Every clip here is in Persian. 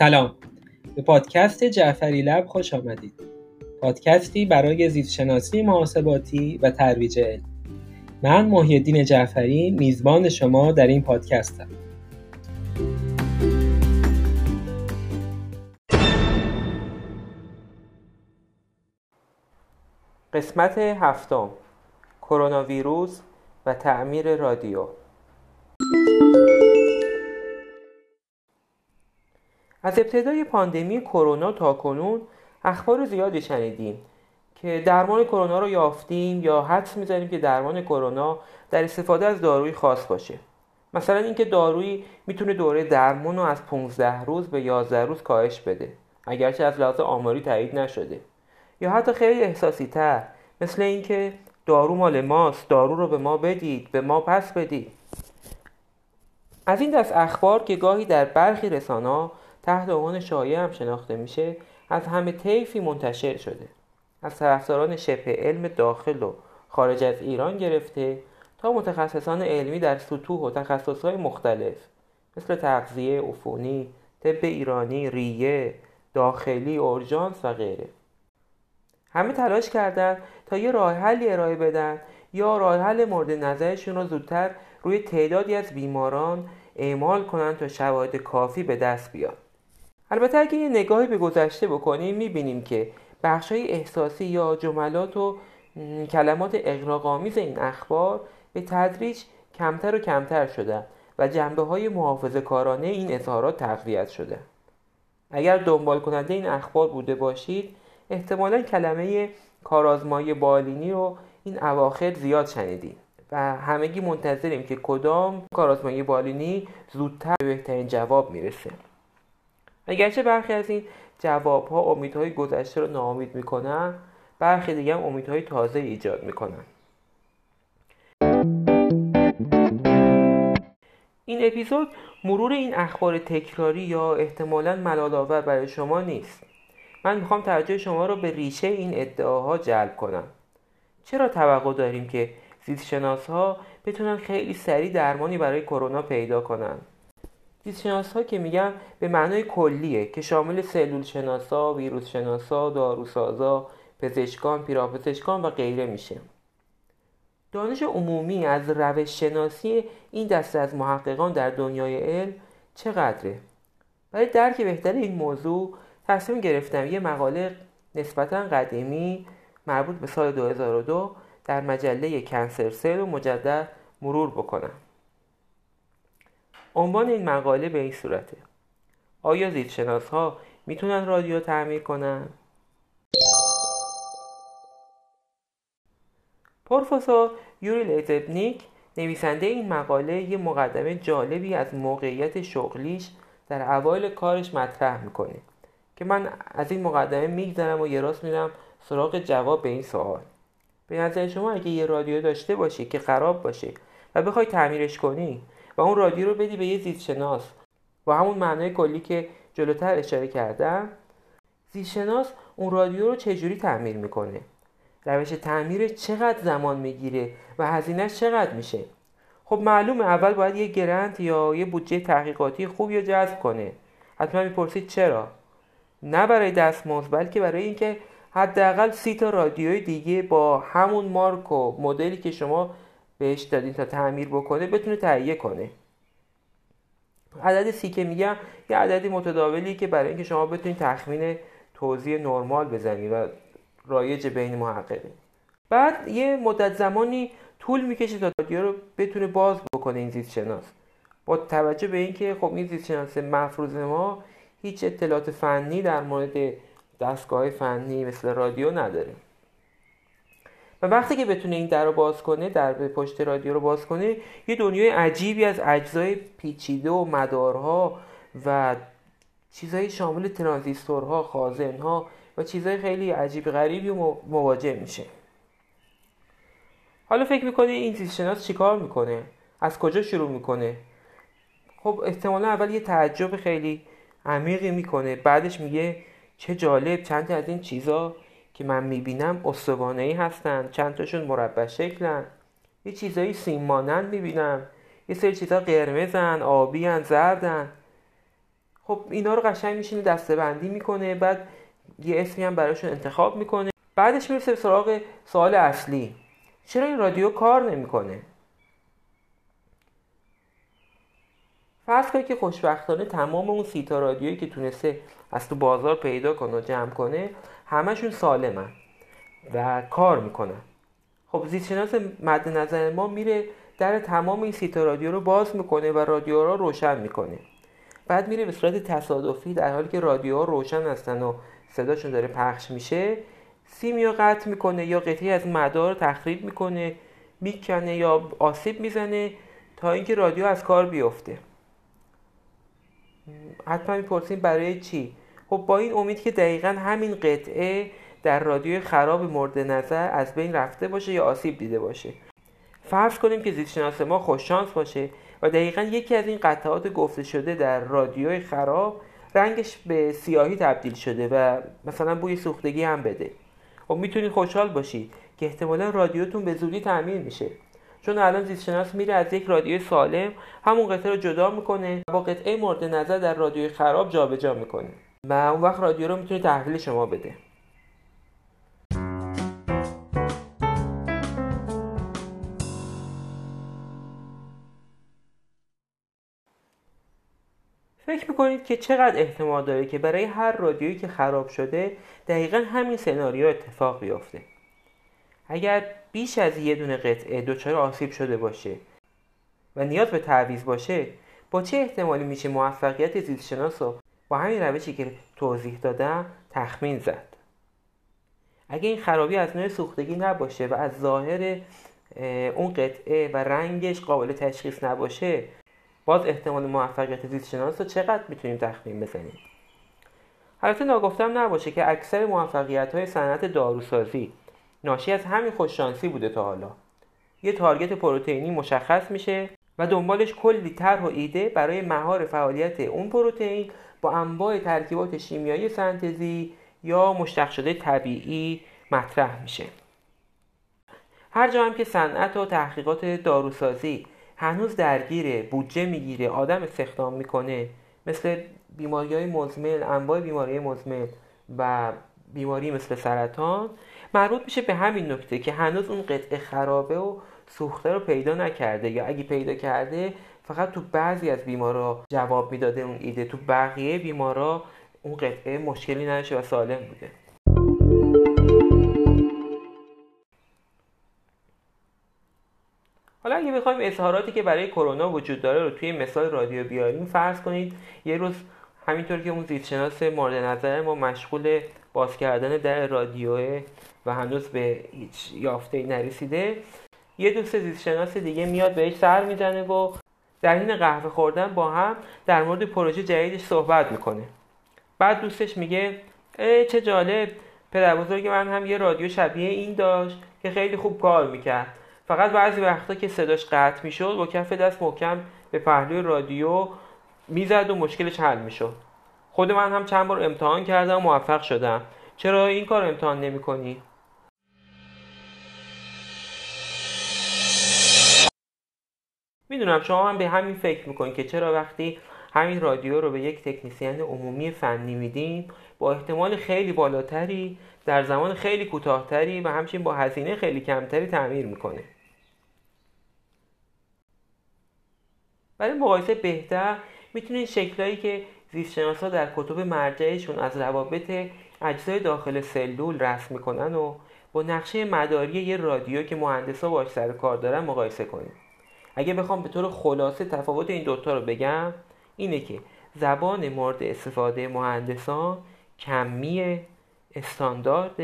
سلام. به پادکست جعفری لب خوش آمدید. پادکستی برای زیستشناسی محاسباتی و ترویج علم. من محیدین جعفری میزبان شما در این پادکستم. قسمت هفتم. کرونا ویروس و تعمیر رادیو. از ابتدای پاندمی کرونا تا کنون اخبار زیادی شنیدیم که درمان کرونا رو یافتیم یا حدس می‌زنیم که درمان کرونا در استفاده از داروی خاص باشه. مثلا اینکه دارویی می‌تونه دوره درمان رو از 15 روز به 11 روز کاهش بده اگرچه از لحاظ آماری تایید نشده. یا حتی خیلی احساسی تر مثل اینکه دارو مال ماست دارو رو به ما بدید به ما پس بدید. از این دست اخبار که گاهی در برخی رسانه تحت عنوان شایع هم شناخته میشه از همه طیفی منتشر شده. از طرفداران شبه علم داخل و خارج از ایران گرفته تا متخصصان علمی در سطوح و تخصصهای مختلف مثل تغذیه عفونی طب ایرانی ریه داخلی اورژانس و غیره. همه تلاش کردند تا یه راه حلی ارائه بدن یا راه حل مورد نظرشون رو زودتر روی تعدادی از بیماران اعمال کنند تا شواهد کافی به دست بیاد البته اگه یه نگاهی به گذشته بکنیم می‌بینیم که بخشای احساسی یا جملات و کلمات اقراقامیز این اخبار به تدریج کمتر و کمتر شده و جنبه های محافظ کارانه این اظهارات تقویت شده. اگر دنبال کننده این اخبار بوده باشید احتمالا کلمه کارآزمایی بالینی رو این اواخر زیاد شنیدیم و همگی منتظریم که کدام کارآزمایی بالینی زودتر به بهترین جواب می‌رسه. اگرچه برخی از این جواب ها امیدهای گذشته رو ناامید می‌کنن برخی دیگه هم امیدهای تازه ایجاد می‌کنن. این اپیزود مرور این اخبار تکراری یا احتمالا ملالآور برای شما نیست. من می‌خوام توجه شما رو به ریشه این ادعاها جلب کنم. چرا توقع داریم که زیستشناس ها بتونن خیلی سریع درمانی برای کرونا پیدا کنن؟ زیستشناس ها که میگن به معنای کلیه که شامل سلول شناسا، ویروس شناسا، داروسازا، پزشکان، پیراپزشکان و غیره میشه. دانش عمومی از روش شناسی این دسته از محققان در دنیای علم چقدره؟ برای درک بهتر این موضوع تصمیم گرفتم یه مقاله نسبتا قدیمی مربوط به سال 2002 در مجله کنسر سل و مجدد مرور بکنم. عنوان این مقاله به این صورته آیا زیستشناس ها می‌تونن رادیو تعمیر کنن؟ پروفسور یوری لیزبنیک نویسنده این مقاله یه مقدمه جالبی از موقعیت شغلیش در اوایل کارش مطرح می‌کنه که من از این مقدمه میگذرم و یه راست میرم سراغ جواب به این سوال به نظر شما اگه یه رادیو داشته باشی که خراب باشه و بخوای تعمیرش کنی و اون رادیو رو بدی به یه زیستشناس. با همون معنای کلی که جلوتر اشاره کردم زیستشناس اون رادیو رو چجوری تعمیر می‌کنه؟ روش تعمیر چقدر زمان می‌گیره و هزینهش چقدر میشه؟ خب معلومه اول باید یه گرنت یا یه بودجه تحقیقاتی خوبی رو جذب کنه. حتما می‌پرسید چرا؟ نه برای دستمزد بلکه برای اینکه حداقل سی تا رادیوی دیگه با همون مارک و مدلی که شما بهش دادین تا تعمیر بکنه بتونه تهیه کنه. عدد سی که میگم یه عددی متداولی که برای اینکه شما بتونید تخمین توزیع نرمال بزنید و رایج بین محققین. بعد یه مدت زمانی طول می‌کشه تا رادیو رو بتونه باز بکنه این زیست شناس با توجه به اینکه خب این زیست شناس مفروض ما هیچ اطلاعات فنی در مورد دستگاه فنی مثل رادیو نداره. و وقتی که بتونه این در رو باز کنه در پشت رادیو رو باز کنه یه دنیای عجیبی از اجزای پیچیده و مدارها و چیزهای شامل ترانزیستورها خازنها و چیزهای خیلی عجیب غریبی مواجه میشه. حالا فکر می‌کنه این زیستشناس چیکار می‌کنه؟ از کجا شروع می‌کنه؟ خب احتمالا اول یه تعجب خیلی عمیقی می‌کنه بعدش میگه چه جالب چند از این چیزا که من می‌بینم استوانه ای هستن چند تاشون مربع شکلن. یه چیزایی سیم مانند می‌بینم. یه سری چیزا قرمزن آبی زردن. خب اینا رو قشنگ میشینه دسته بندی می‌کنه بعد یه اسمی هم براشون انتخاب می‌کنه. بعدش می‌رسه سراغ سوال اصلی. چرا این رادیو کار نمی‌کنه؟ فرض کنید که خوشبختانه تمام اون سیتا رادیویی که تونسته از تو بازار پیدا کنه و جمع کنه همشون سالمن و کار می‌کنن. خب زیستشناس مد نظر ما میره در تمام این سیتا رادیو رو باز می‌کنه و رادیو رو روشن می‌کنه. بعد میره به صورت تصادفی در حالی که رادیوها روشن هستن و صداشون داره پخش میشه سیم قطع می‌کنه یا قطعی از مدار رو تخریب می‌کنه می‌کنه یا آسیب می‌زنه تا اینکه رادیو از کار بیفته. حتما می‌پرسیم برای چی؟ خب با این امید که دقیقا همین قطعه در رادیو خراب مورد نظر از بین رفته باشه یا آسیب دیده باشه. فرض کنیم که زیستشناس ما خوششانس باشه و دقیقا یکی از این قطعات گفته شده در رادیوی خراب رنگش به سیاهی تبدیل شده و مثلا بوی سوختگی هم بده. خب می‌تونید خوشحال باشید که احتمالا رادیوتون به زودی تعمیر میشه. چون الان زیستشناس میره از یک رادیو سالم همون قطعه رو جدا می‌کنه و با قطعه مورد نظر در رادیوی خراب جابجا می‌کنه. و اون وقت رادیو رو می‌تونه تحویل شما بده. فکر می‌کنید که چقدر احتمال داره که برای هر رادیویی که خراب شده دقیقا همین سناریو اتفاق بیفته؟ اگر بیش از یه دونه قطعه دچار آسیب شده باشه و نیاز به تعویض باشه با چه احتمالی میشه موفقیت زیستشناس رو با همین روشی که توضیح دادم تخمین زد. اگه این خرابی از نوع سوختگی نباشه و از ظاهر اون قطعه و رنگش قابل تشخیص نباشه باز احتمال موفقیت زیست شناس رو چقدر می‌تونیم تخمین بزنیم؟ البته ناگفتم نباشه که اکثر موفقیت های صنعت داروسازی ناشی از همین خوششانسی بوده تا حالا. یه تارگت پروتئینی مشخص میشه و دنبالش کلی طرح و ایده برای مهار فعالیت اون پروتئین با انواع ترکیبات شیمیایی سنتزی یا مشتق شده طبیعی مطرح میشه. هر جا هم که صنعت و تحقیقات داروسازی هنوز درگیره بودجه می‌گیره آدم استخدام می‌کنه مثل بیماری های مزمن انواع بیماری مزمن و بیماری مثل سرطان مربوط میشه به همین نکته که هنوز اون قطعه خرابه و سوخته رو پیدا نکرده یا اگه پیدا کرده فقط تو بعضی از بیمارا جواب می‌داده اون ایده تو بقیه بیمارا اون قطعه مشکلی نداشته و سالم بوده. حالا اگه بخوایم اظهاراتی که برای کرونا وجود داره رو توی مثال رادیو بیاریم فرض کنید یه روز همینطور که اون زیستشناس مورد نظر ما مشغول باز کردن در رادیوه و هنوز به هیچ یافته نرسیده یه دوست زیستشناس دیگه میاد بهش سر می‌زنه و در این قهوه خوردن با هم در مورد پروژه جدیدش صحبت می‌کنه. بعد دوستش میگه ای چه جالب. پدر بزرگ من هم یه رادیو شبیه این داشت که خیلی خوب کار می‌کرد. فقط بعضی وقتا که صداش قطع می‌شد با کف دست محکم به پهلوی رادیو می‌زد و مشکلش حل می‌شد. خود من هم چند بار امتحان کردم و موفق شدم. چرا این کار امتحان نمی کنی؟ می‌دونم شما هم به همین فکر می‌کنید که چرا وقتی همین رادیو رو به یک تکنیسیان عمومی فنی میدیم با احتمال خیلی بالاتری در زمان خیلی کوتاهتری و همچنین با هزینه خیلی کمتری تعمیر می‌کنه. برای مقایسه بهتر می‌تونید شکلهایی که زیستشناسا در کتب مرجعشون از روابط اجزای داخل سلول رسم می‌کنن و با نقشه مداری یه رادیو که مهندسا باش سر کار دارن مقایسه کنید. اگه بخوام به طور خلاصه تفاوت این دوتا رو بگم اینه که زبان مورد استفاده مهندسان کمی استاندارد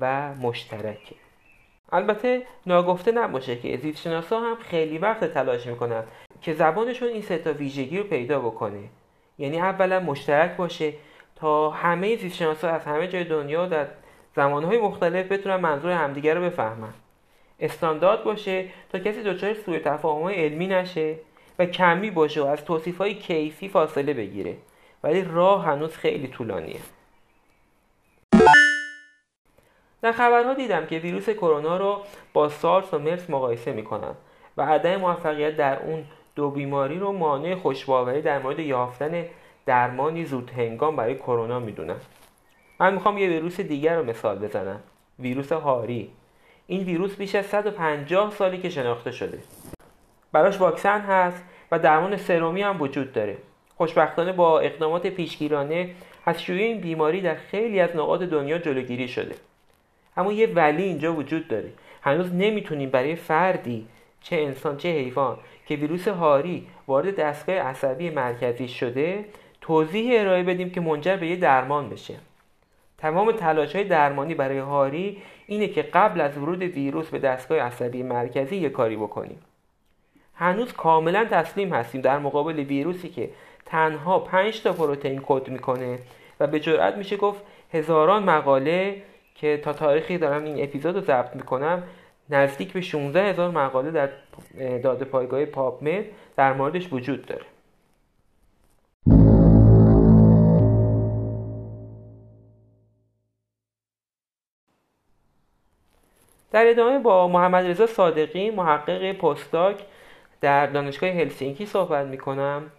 و مشترکه. البته ناگفته نباشه که زیستشناسا هم خیلی وقت تلاش می‌کنن که زبانشون این سه تا ویژگی رو پیدا بکنه. یعنی اولا مشترک باشه تا همه زیستشناسا از همه جای دنیا در زمانهای مختلف بتونن منظور همدیگر رو بفهمن. استاندارد باشه تا کسی دچار سوء تفاهم علمی نشه و کمی باشه و از توصیف های کیفی فاصله بگیره. ولی راه هنوز خیلی طولانیه. در خبرها دیدم که ویروس کرونا رو با سارس و مرس مقایسه می‌کنن و عدم موفقیت در اون دو بیماری رو مانع خوشباوری در مورد یافتن درمانی زود هنگام برای کرونا می‌دونن. من می‌خوام یه ویروس دیگر رو مثال بزنم. ویروس هاری. این ویروس بیش از 150 سالی که شناخته شده. براش واکسن هست و درمان سرومی هم وجود داره. خوشبختانه با اقدامات پیشگیرانه از شیوع این بیماری در خیلی از نقاط دنیا جلوگیری شده. اما یه ولی اینجا وجود داره. هنوز نمی‌تونیم برای فردی چه انسان چه حیوان که ویروس هاری وارد دستگاه عصبی مرکزی شده توضیح ارائه بدیم که منجر به یه درمان بشه. تمام تلاش های درمانی برای هاری اینه که قبل از ورود ویروس به دستگاه عصبی مرکزی یه کاری بکنیم. هنوز کاملا تسلیم هستیم در مقابل ویروسی که تنها 5 تا پروتئین کد می‌کنه و به جرئت میشه گفت هزاران مقاله که تا تاریخی دارم این اپیزود رو ضبط می‌کنم نزدیک به 16 هزار مقاله در داده پایگاه پاپمد در موردش وجود داره. در ادامه با محمد رضا صادقی محقق پستاک در دانشگاه هلسینکی صحبت می‌کنم.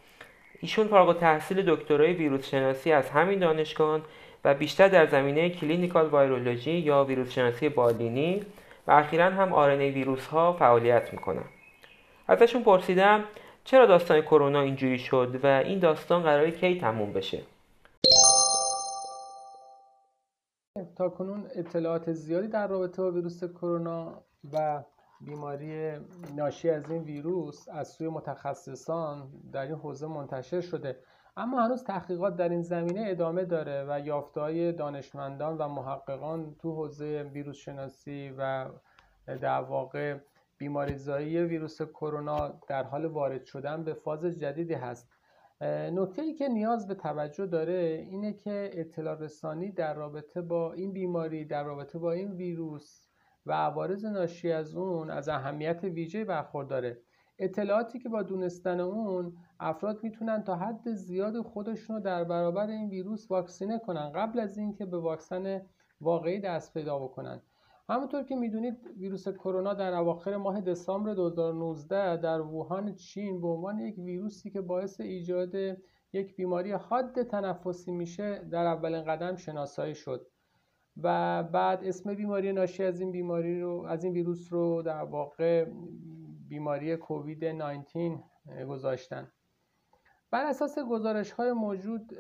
ایشون فارغ تحصیل دکترای ویروس شناسی از همین دانشگاه و بیشتر در زمینه clinical virology یا ویروس شناسی بالینی و اخیرا هم arenavirus ها فعالیت می‌کنن ازشون پرسیدم چرا داستان کرونا اینجوری شد و این داستان قراره کی تموم بشه؟ تا کنون اطلاعات زیادی در رابطه با ویروس کرونا و بیماری ناشی از این ویروس از سوی متخصصان در این حوزه منتشر شده. اما هنوز تحقیقات در این زمینه ادامه داره و یافته‌های دانشمندان و محققان تو حوزه ویروس شناسی و در واقع بیماریزایی ویروس کرونا در حال وارد شدن به فاز جدیدی هست. نکته ای که نیاز به توجه داره اینه که اطلاع رسانی در رابطه با این بیماری در رابطه با این ویروس و عوارض ناشی از اون از اهمیت ویژه برخورداره اطلاعاتی که با دونستن اون افراد می‌تونن تا حد زیاد خودشون رو در برابر این ویروس واکسینه کنن قبل از اینکه به واکسن واقعی دست پیدا بکنن. همونطور که می‌دونید ویروس کرونا در اواخر ماه دسامبر 2019 در ووهان چین به عنوان یک ویروسی که باعث ایجاد یک بیماری حاد تنفسی میشه در اولین قدم شناسایی شد. و بعد اسم بیماری ناشی از این بیماری رو از این ویروس رو در واقع بیماری کووید 19 گذاشتن. بر اساس گزارش های موجود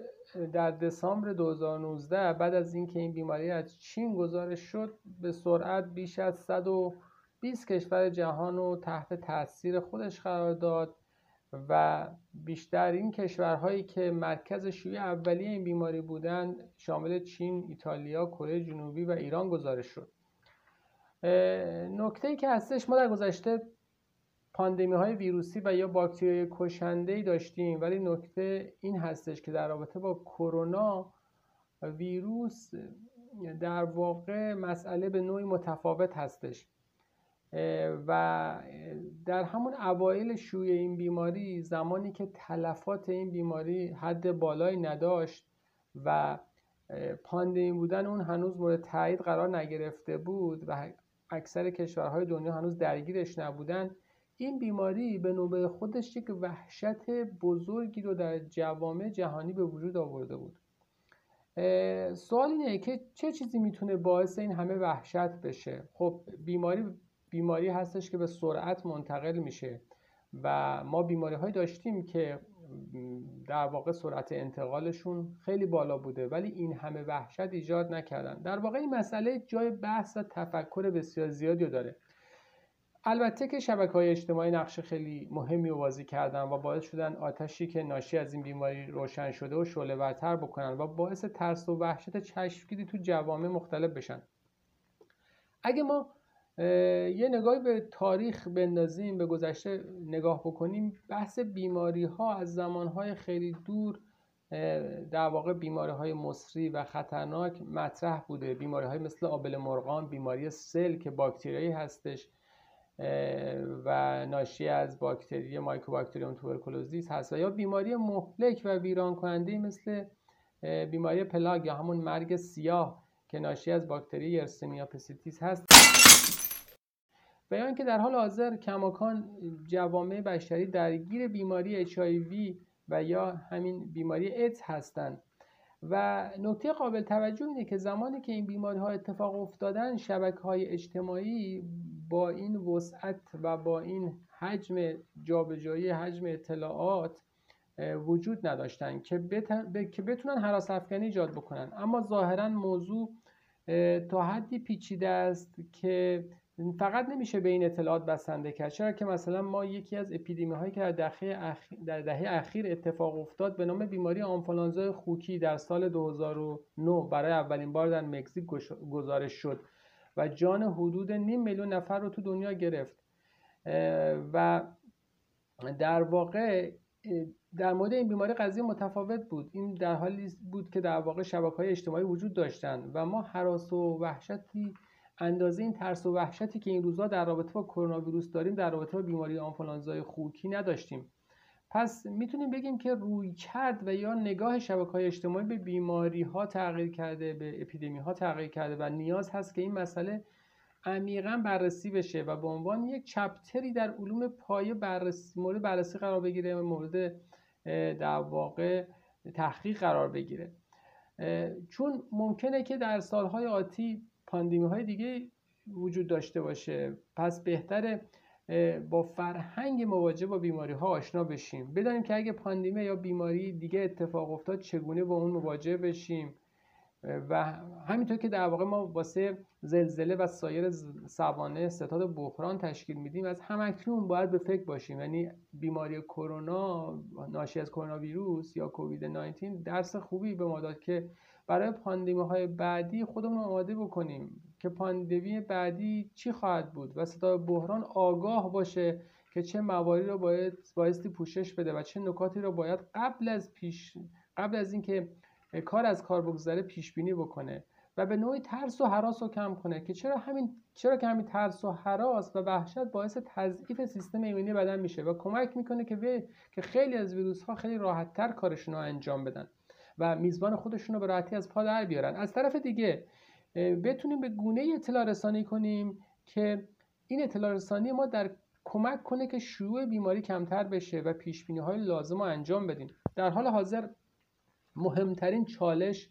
در دسامبر 2019 بعد از اینکه این بیماری از چین گزارش شد به سرعت بیش از 120 کشور جهان رو تحت تاثیر خودش قرار داد و بیشتر این کشورهایی که مرکز شیوع اولیه این بیماری بودند شامل چین، ایتالیا، کره جنوبی و ایران گزارش شد. نکته که هستش ما در گذشته پاندمی های ویروسی و یا باکتری کشنده ای داشتیم ولی نکته این هستش که در رابطه با کرونا ویروس در واقع مسئله به نوعی متفاوت هستش. و در همون اوایل شوی این بیماری زمانی که تلفات این بیماری حد بالایی نداشت و پاندمی بودن اون هنوز مورد تایید قرار نگرفته بود و اکثر کشورهای دنیا هنوز درگیرش نبودن این بیماری به نوبه خودش یک وحشت بزرگی رو در جوامع جهانی به وجود آورده بود. سوال اینه که چه چیزی می‌تونه باعث این همه وحشت بشه؟ خب بیماری بیماری هستش که به سرعت منتقل میشه و ما بیماری های داشتیم که در واقع سرعت انتقالشون خیلی بالا بوده ولی این همه وحشت ایجاد نکردن. در واقع این مسئله جای بحث و تفکر بسیار زیادی داره. البته که شبکه های اجتماعی نقش خیلی مهمی رو بازی کردن و باعث شدن آتشی که ناشی از این بیماری روشن شده و شعله ورتر بکنن و باعث ترس و وحشت چشمگیری تو جوامع مختلف بشن. اگه ما یه نگاهی به تاریخ بندازیم به گذشته نگاه بکنیم بحث بیماری ها از زمان خیلی دور در واقع بیماری های مسری و خطرناک مطرح بوده. بیماری های مثل آبله مرغان بیماری سل که باکتریایی هستش. و ناشی از باکتری Mycobacterium tuberculosis هست و یا بیماری مهلک و ویران کننده مثل بیماری plague یا همون مرگ سیاه که ناشی از باکتری Yersinia pestis هست بیان که در حال حاضر کماکان جوامع بشری درگیر بیماری HIV و و یا همین بیماری ایدز هستند. و نکته قابل توجه اینه که زمانی که این بیماری ها اتفاق افتادن شبکه های اجتماعی با این وسعت و با این حجم جابجایی حجم اطلاعات وجود نداشتن که, که بتونن حراس افکنی ایجاد بکنن. اما ظاهرا موضوع تا حدی پیچیده است که فقط نمیشه به این اطلاعات بسنده کرد. چرا که مثلا ما یکی از اپیدمی هایی که در دهه اخیر, در دهه اخیر اتفاق افتاد به نام بیماری آنفولانزا خوکی در سال 2009 برای اولین بار در مکزیک گزارش شد. و جان حدود نیم میلیون نفر رو تو دنیا گرفت. و در واقع در مورد این بیماری قضیه متفاوت بود. این در حالی بود که در واقع شبکه های اجتماعی وجود داشتن و ما حراس و وحشتی اندازه این ترس و وحشتی که این روزها در رابطه با کرونا ویروس داریم در رابطه با بیماری آنفولانزای خوکی نداشتیم. پس می‌تونیم بگیم که روی کرد و یا نگاه شبکه های اجتماعی به بیماری ها تغییر کرده به اپیدمی ها تغییر کرده و نیاز هست که این مسئله عمیقا بررسی بشه و به عنوان یک چپتری در علوم پایه بررسی مورد بررسی قرار بگیره و مورد در واقع تحقیق قرار بگیره. چون ممکنه که در سالهای آتی پاندیمی های دیگه وجود داشته باشه پس بهتره با فرهنگ مواجه با بیماری ها آشنا بشیم. بدانیم که اگه پاندیمی یا بیماری دیگه اتفاق افتاد چگونه با اون مواجه بشیم؟ و همینطور که در واقع ما واسه زلزله و سایر سوانه ستاد بحران تشکیل میدیم از همکنون باید به فکر باشیم. یعنی بیماری کرونا ناشی از کرونا ویروس یا کووید 19 درس خوبی به ما داد که برای پاندمی های بعدی خودمون آماده بکنیم. که پاندمی بعدی چی خواهد بود و ستاد بحران آگاه باشه که چه مواردی رو باید بایستی پوشش بده و چه نکاتی رو باید قبل از پیش قبل از اینکه کار از کار بگذره پیش بینی بکنه و به نوعی ترس و حراس رو کم کنه که چرا همین چرا که همین ترس و حراس و وحشت باعث تضعیف سیستم ایمنی بدن میشه و کمک می‌کنه که که خیلی از ویروس ها خیلی راحت تر کارشون رو انجام بدن و میزبان خودشون رو به راحتی از پا در بیارن. از طرف دیگه بتونیم به گونه اطلاع رسانی کنیم که این اطلاع رسانی ما در کمک کنه که شیوع بیماری کمتر بشه و پیش بینی های لازم رو انجام بدیم. در حال حاضر مهمترین چالش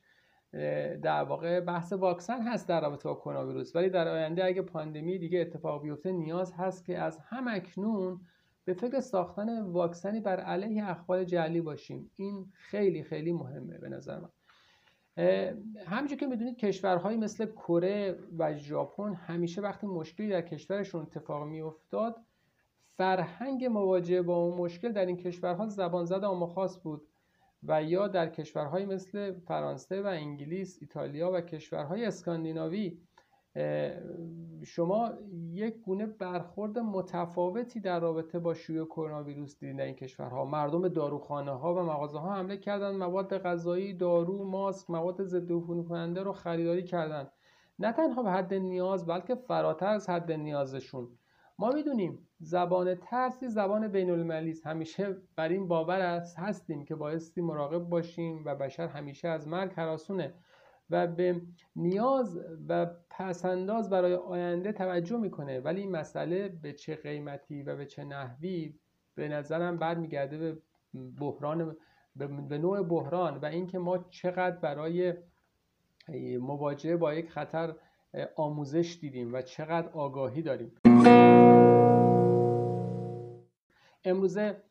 در واقع بحث واکسن هست در رابطه با کرونا ویروس ولی در آینده اگه پاندمی دیگه اتفاق بیفته نیاز هست که از هم اکنون به فکر ساختن واکسنی بر علیه اخبار جعلی باشیم. این خیلی خیلی مهمه به نظر من. همینجور که می‌دونید کشورهایی مثل کره و ژاپن همیشه وقتی مشکلی در کشورشون اتفاق میافتاد فرهنگ مواجهه با اون مشکل در این کشورها زبان زد آما خاص بود. و یا در کشورهای مثل فرانسه و انگلیس، ایتالیا و کشورهای اسکاندیناوی شما یک گونه برخورد متفاوتی در رابطه با شیوع کرونا ویروس دیدین در این کشورها. مردم داروخانه ها و مغازه ها حمله کردند مواد غذایی دارو ماسک مواد ضد عفونی کننده رو خریداری کردند. نه تنها به حد نیاز بلکه فراتر از حد نیازشون. ما می‌دونیم زبان ترسی زبان بین المللی همیشه بر این باور است هستیم که بایستی مراقب باشیم و بشر همیشه از مرگ حراسونه. و به نیاز و پسنداز برای آینده توجه می‌کنه. ولی این مسئله به چه قیمتی و به چه نحوی به نظرم برمیگرده به بحران به نوع بحران و اینکه ما چقدر برای مواجهه با یک خطر آموزش دیدیم و چقدر آگاهی داریم. امروزه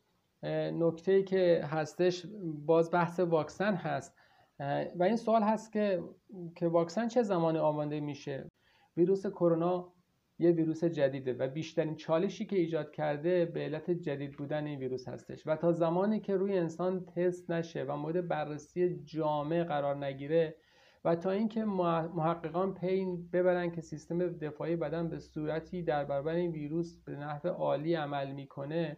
نکته که هستش باز بحث واکسن هست. و این سوال هست که که واکسن چه زمانی آماده میشه؟ ویروس کرونا یه ویروس جدیده و بیشترین چالشی که ایجاد کرده به علت جدید بودن این ویروس هستش. و تا زمانی که روی انسان تست نشه و مورد بررسی جامع قرار نگیره و تا اینکه محققان پی ببرن که سیستم دفاعی بدن به صورتی در برابر این ویروس به نحو عالی عمل می‌کنه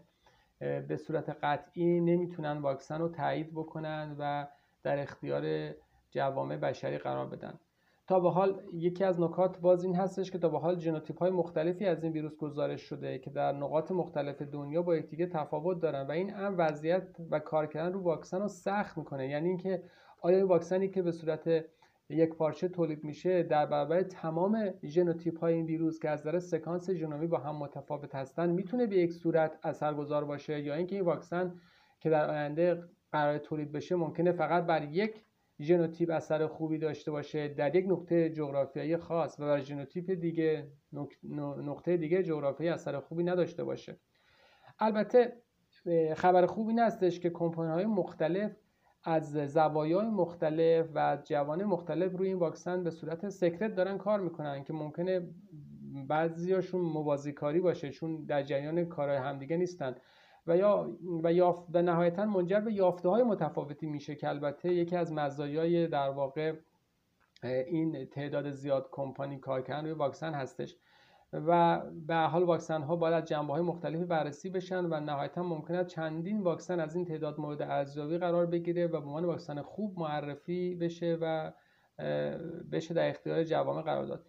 به صورت قطعی نمی‌تونن واکسن رو تایید بکنن و در اختیار جوامع بشری قرار بدن. تا به حال یکی از نکات بارز این هستش که تا به حال ژنوتیپ های مختلفی از این ویروس گزارش شده که در نقاط مختلف دنیا با یکدیگه تفاوت دارن و این هم وضعیت و کار کردن رو واکسن رو سخت می‌کنه. یعنی اینکه آیا واکسنی که به صورت یک پارچه تولید میشه در برابر تمام ژنوتیپ های این ویروس که از نظر سکانس ژنومی با هم متفاوت هستن می‌تونه به یک صورت اثرگذار باشه یا اینکه این واکسن که در آینده قرار تولید بشه ممکنه فقط بر یک ژنوتیپ اثر خوبی داشته باشه در یک نقطه جغرافیایی خاص و بر ژنوتیپ دیگه نقطه دیگه جغرافیایی اثر خوبی نداشته باشه. البته خبر خوبی این هستش که کمپانی های مختلف از زوایای مختلف و از جوان مختلف روی این واکسن به صورت سکرت دارن کار می‌کنن که ممکنه بعضیاشون موازی کاری باشه چون در جریان کارهای همدیگه نیستن. و یا و یافت و نهایتا منجر به یافته های متفاوتی میشه که البته یکی از مزایای در واقع این تعداد زیاد کمپانی کار کردن روی واکسن هستش. و به حال واکسن ها باید از جنبه های مختلفی بررسی بشن و نهایتا ممکنه چندین واکسن از این تعداد مورد ارزیابی قرار بگیره و به عنوان واکسن خوب معرفی بشه و بشه در اختیار جوامع قرار داد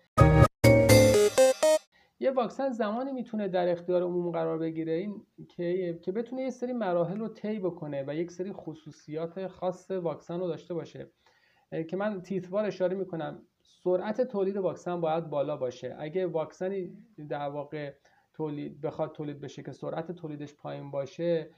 یه واکسن زمانی می‌تونه در اختیار عموم قرار بگیره؟ این که که بتونه یه سری مراحل رو طی بکنه و یک سری خصوصیات خاص واکسن رو داشته باشه. که من تیتوار اشاره می‌کنم سرعت تولید واکسن باید بالا باشه. اگه واکسنی در واقع تولید بخواد تولید بشه که سرعت تولیدش پایین باشه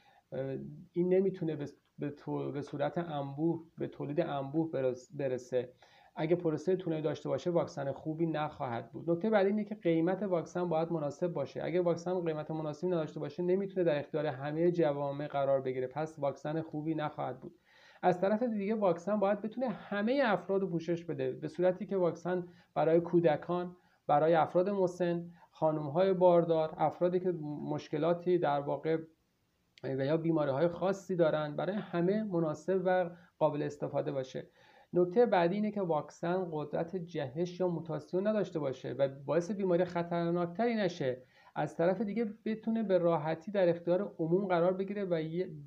این نمی‌تونه به, به صورت انبوه به تولید انبوه برسه. اگه پروسه طولانی داشته باشه واکسن خوبی نخواهد بود. نکته بعدی اینه که قیمت واکسن باید مناسب باشه. اگه واکسن قیمت مناسبی نداشته باشه نمی‌تونه در اختیار همه جوامع قرار بگیره. پس واکسن خوبی نخواهد بود. از طرف دیگه واکسن باید بتونه همه افراد رو پوشش بده. به صورتی که واکسن برای کودکان برای افراد مسن خانم باردار افرادی که مشکلاتی در واقع و یا بیماری های خاصی دارند برای همه مناسب و قابل استفاده باشه. نکته بعدی اینه که واکسن قدرت جهش یا موتاسیون نداشته باشه و باعث بیماری خطرناکتری نشه. از طرف دیگه بتونه به راحتی در اختیار عموم قرار بگیره و,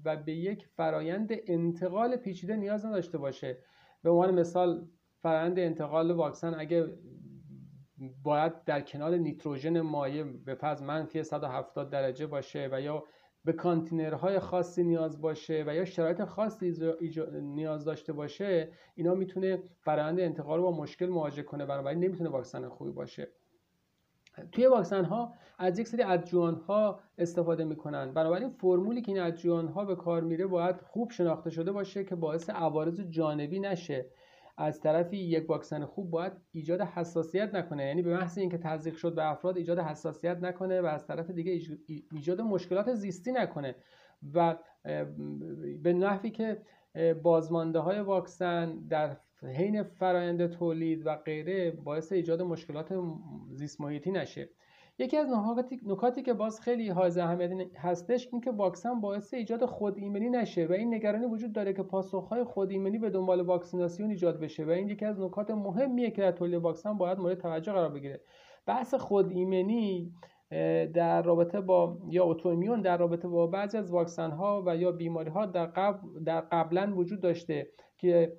و به یک فرایند انتقال پیچیده نیاز نداشته باشه. به عنوان مثال فرایند انتقال واکسن اگه باید در کنار نیتروژن مایع به فرض منفی 170 درجه باشه و یا به کانتینرهای خاصی نیاز باشه و یا شرایط خاصی نیاز داشته باشه اینا می‌تونه فرآیند انتقال رو با مشکل مواجه کنه بنابراین نمی‌تونه واکسن خوبی باشه. توی واکسن ها از یک سری ادجوان ها استفاده می‌کنن. بنابراین فرمولی که این ادجوان ها به کار میره باید خوب شناخته شده باشه که باعث عوارض جانبی نشه. از طرفی یک واکسن خوب باید ایجاد حساسیت نکنه. یعنی به محض اینکه تزریق شد به افراد ایجاد حساسیت نکنه و از طرف دیگه ایجاد مشکلات زیستی نکنه. و به نحوی که بازمانده های واکسن در حین فرایند تولید و غیره باعث ایجاد مشکلات زیست محیطی نشه. یکی از نکاتی که باز خیلی حائز اهمیت هستش این که واکسن باعث ایجاد خود ایمنی نشه و این نگرانی وجود داره که پاسخهای خود ایمنی به دنبال واکسیناسیون ایجاد بشه و این یکی از نکات مهمیه که در تولید واکسن باید مورد توجه قرار بگیره. بحث خود ایمنی در رابطه با یا اتومیون در رابطه با بعضی از واکسن ها و یا بیماری ها در قبل در قبلا وجود داشته که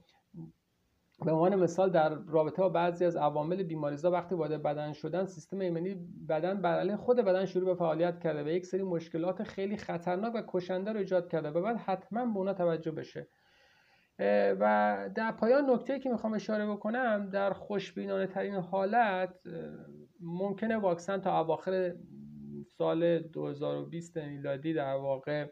به عنوان مثال در رابطه با بعضی از عوامل بیماریزا وقتی وارد بدن شدن سیستم ایمنی بدن بر علیه خود بدن شروع به فعالیت کرده و یک سری مشکلات خیلی خطرناک و کشنده رو ایجاد کرده و بعد حتما به اونا توجه بشه. و در پایان نکته که می‌خوام اشاره بکنم در خوشبینانه ترین حالت ممکنه واکسن تا اواخر سال 2020 میلادی در واقع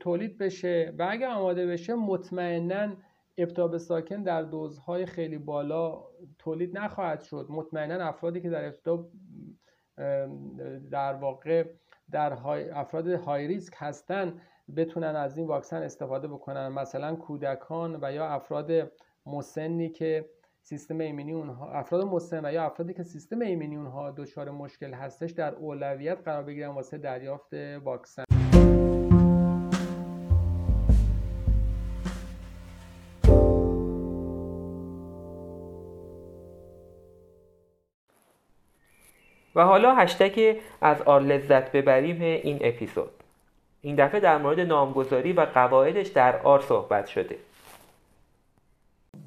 تولید بشه و اگر آماده بشه مطمئنا ابتاب ساکن در دوزهای خیلی بالا تولید نخواهد شد. مطمئنا افرادی که در ابتدا در واقع در افراد های ریسک هستن بتونن از این واکسن استفاده بکنن. مثلا کودکان و یا افراد مسنی که سیستم ایمنی اونها افراد مسن و یا افرادی که سیستم ایمنی اونها دچار مشکل هستش در اولویت قرار بگیرن واسه دریافت واکسن. و حالا هشتگ از آر لذت ببریم این اپیزود. این دفعه در مورد نامگذاری و قواعدش در آر صحبت شده.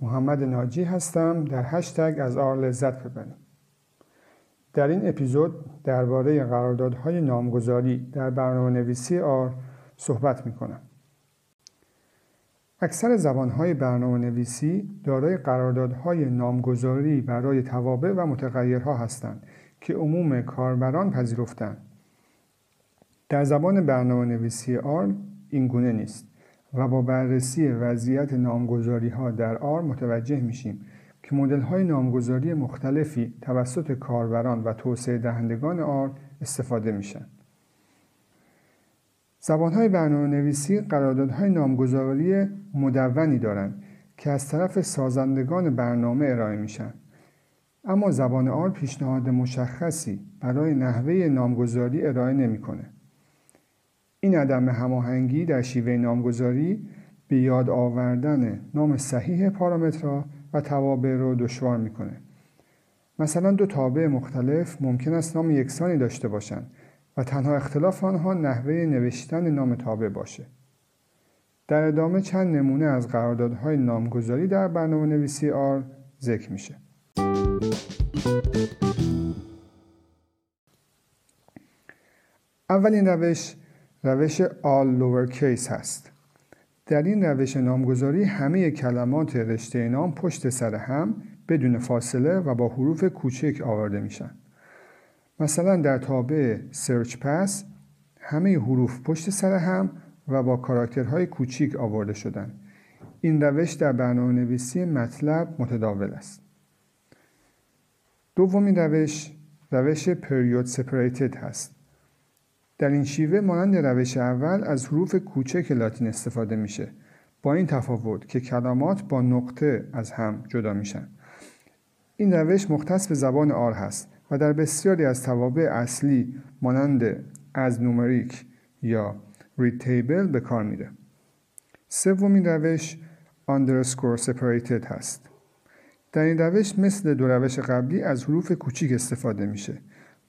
محمد ناجی هستم. در هشتگ از آر لذت ببریم. در این اپیزود درباره قراردادهای نامگذاری در برنامه نویسی آر صحبت می کنم. اکثر زبانهای برنامه نویسی دارای قراردادهای نامگذاری برای توابع و متغیرها هستند. که عموم کاربران پذیرفتند. در زبان برنامه نویسی آر این گونه نیست. و با بررسی وضعیت نامگذاری ها در آر متوجه میشیم که مدل های نامگذاری مختلفی توسط کاربران و توسعه دهندگان آر استفاده میشن. زبان های برنامه نویسی قراردادهای نامگذاری مدونی دارند که از طرف سازندگان برنامه ارائه میشن. اما زبان آر پیشنهاد مشخصی برای نحوه نامگذاری ارائه نمی‌کنه. این عدم هماهنگی در شیوه نامگذاری به یاد آوردن نام صحیح پارامترها و توابع رو دشوار می‌کنه. مثلا دو تابع مختلف ممکن است نام یکسانی داشته باشند و تنها اختلاف آنها نحوه نوشتن نام تابع باشه. در ادامه چند نمونه از قراردادهای نامگذاری در برنامه نویسی آر ذکر میشه. اولین روش روش all lowercase هست. در این روش نامگذاری همه کلمات رشته نام پشت سر هم بدون فاصله و با حروف کوچک آورده میشن. مثلا در تابع سرچ پس همه حروف پشت سر هم و با کاراکترهای کوچیک آورده شدن. این روش در برنامه نویسی مطلب متداول است. دومین روش روش پریود سپریتد هست. در این شیوه مانند روش اول از حروف کوچک لاتین استفاده میشه. با این تفاوت که کلمات با نقطه از هم جدا میشن. این روش مختص به زبان آر هست و در بسیاری از توابع اصلی مانند از نومریک یا رید تیبل به کار میره. سومین روش underscore separated هست. در این روش مثل دو روش قبلی از حروف کوچیک استفاده میشه.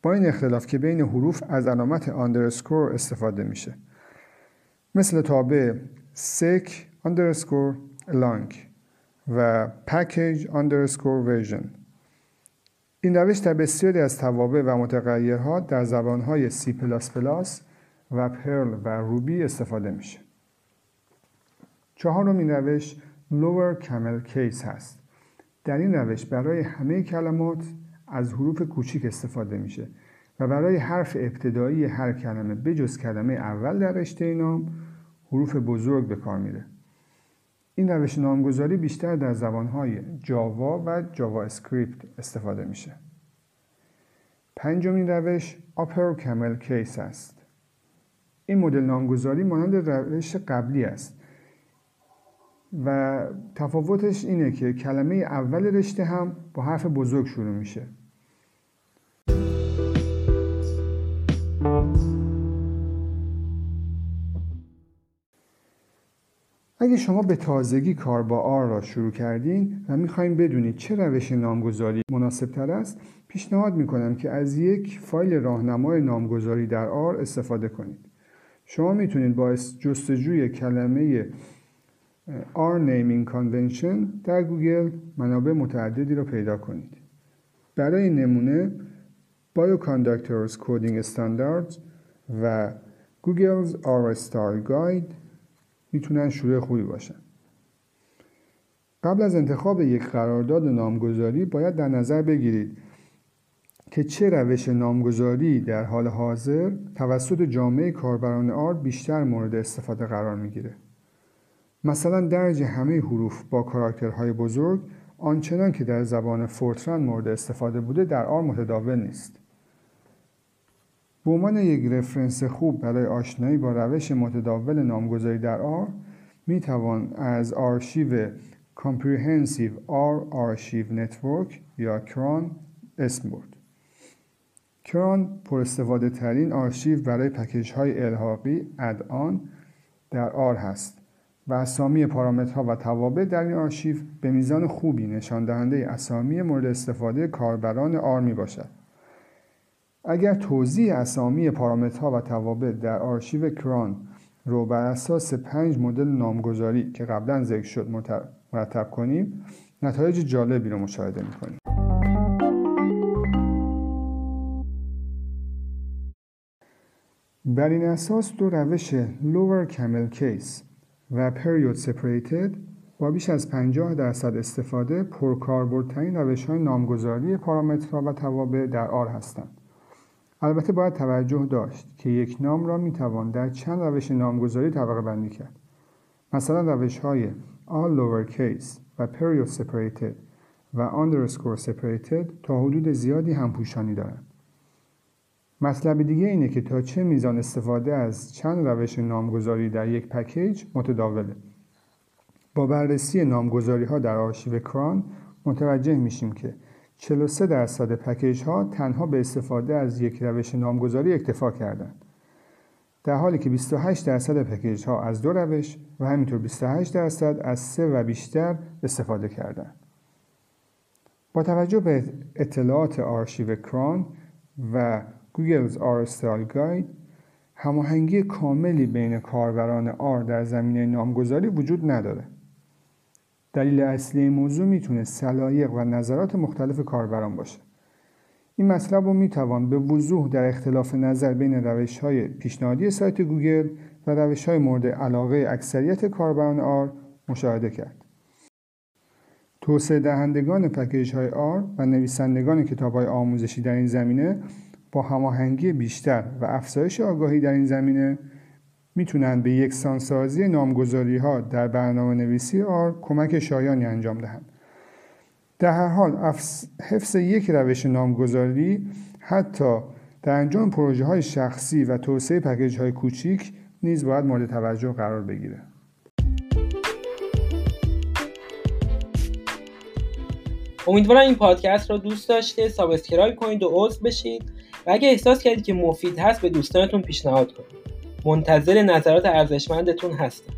با این اختلاف که بین حروف از علامت underscore استفاده میشه. مثل تابع sec underscore long و package underscore version. این روش در بسیاری از توابع و متغیرها در زبانهای C++ و پرل و روبی استفاده میشه. چهارمین روش lower camel case هست. در این روش برای همه کلمات از حروف کوچیک استفاده میشه و برای حرف ابتدایی هر کلمه بجز کلمه اول در رشته نام حروف بزرگ به کار میره. این روش نامگذاری بیشتر در زبانهای جاوا و جاوا اسکریپت استفاده میشه. پنجمین روش upper camel case است. این مدل نامگذاری مانند روش قبلی است. و تفاوتش اینه که کلمه اول رشته هم با حرف بزرگ شروع میشه. اگه شما به تازگی کار با آر را شروع کردین و می‌خواین بدونید چه روش نامگذاری مناسب تر است پیشنهاد می‌کنم که از یک فایل راهنمای نامگذاری در آر استفاده کنید. شما می‌تونید با جستجوی کلمه R Naming Convention در گوگل منابع متعددی را پیدا کنید. برای نمونه Bioconductors Coding Standards و Google's R Star Guide می‌تونن شروع خوبی باشن. قبل از انتخاب یک قرارداد نامگذاری باید در نظر بگیرید که چه روش نامگذاری در حال حاضر توسط جامعه کاربران آرد بیشتر مورد استفاده قرار می‌گیره. مثلا درج همه حروف با کاراکترهای بزرگ آنچنان که در زبان فورتران مورد استفاده بوده در آر متداول نیست به عنوان یک رفرنس خوب برای آشنایی با روش متداول نامگذاری در آر می توان از آرشیو Comprehensive R Archive Network یا کران اسم برد. CRAN پر استفاده ترین آرشیو برای پکیج های الحاقی add-on در R هست و اسامی پارامترها و توابع در این آرشیو به میزان خوبی نشان دهنده اسامی مورد استفاده کاربران R می باشد. اگر توزیع اسامی پارامترها و توابع در آرشیو CRAN رو بر اساس پنج مدل نامگذاری که قبلا ذکر شد مرتب کنیم نتایج جالبی رو مشاهده می‌کنیم بر این اساس دو روش lower camel case و period separated با بیش از 50 درصد استفاده پرکاربردترین روش های نامگذاری پارامترها و توابع در آر هستند. البته باید توجه داشت که یک نام را می توان در چند روش نامگذاری طبقه بندی کرد. مثلا روش های all lowercase و period separated و underscore separated تا حدود زیادی همپوشانی دارند. مطلب دیگه اینه که تا چه میزان استفاده از چند روش نامگذاری در یک پکیج متداوله. با بررسی نامگذاری ها در آرشیو کران متوجه میشیم که 43 درصد پکیج ها تنها به استفاده از یک روش نامگذاری اکتفا کردند. در حالی که 28 درصد پکیج ها از دو روش و همینطور 28 درصد از سه و بیشتر استفاده کردند. با توجه به اطلاعات آرشیو CRAN و Google's R Style Guide هماهنگی کاملی بین کاربران R در زمینه نامگذاری وجود نداره. دلیل اصلی موضوع می‌تونه سلایق و نظرات مختلف کاربران باشه. این مطلب رو می‌توان به وضوح در اختلاف نظر بین روش های پیشنهادی سایت گوگل و روش های مورد علاقه اکثریت کاربران R مشاهده کرد. توسعه دهندگان پکیج های R و نویسندگان کتاب های آموزشی در این زمینه با هماهنگی بیشتر و افزایش آگاهی در این زمینه می‌تونند به یکسانسازی نامگذاری ها در برنامه نویسی R کمک شایانی انجام دهند. در هر حال حفظ یک روش نامگذاری حتی در انجام پروژه های شخصی و توسعه پکیج های کوچیک نیز باید مورد توجه قرار بگیره. امیدوارم این پادکست را دوست داشته subscribe کنید و عضو بشید و اگه احساس کردید که مفید هست به دوستانتون پیشنهاد کنید. منتظر نظرات ارزشمندتون هستم.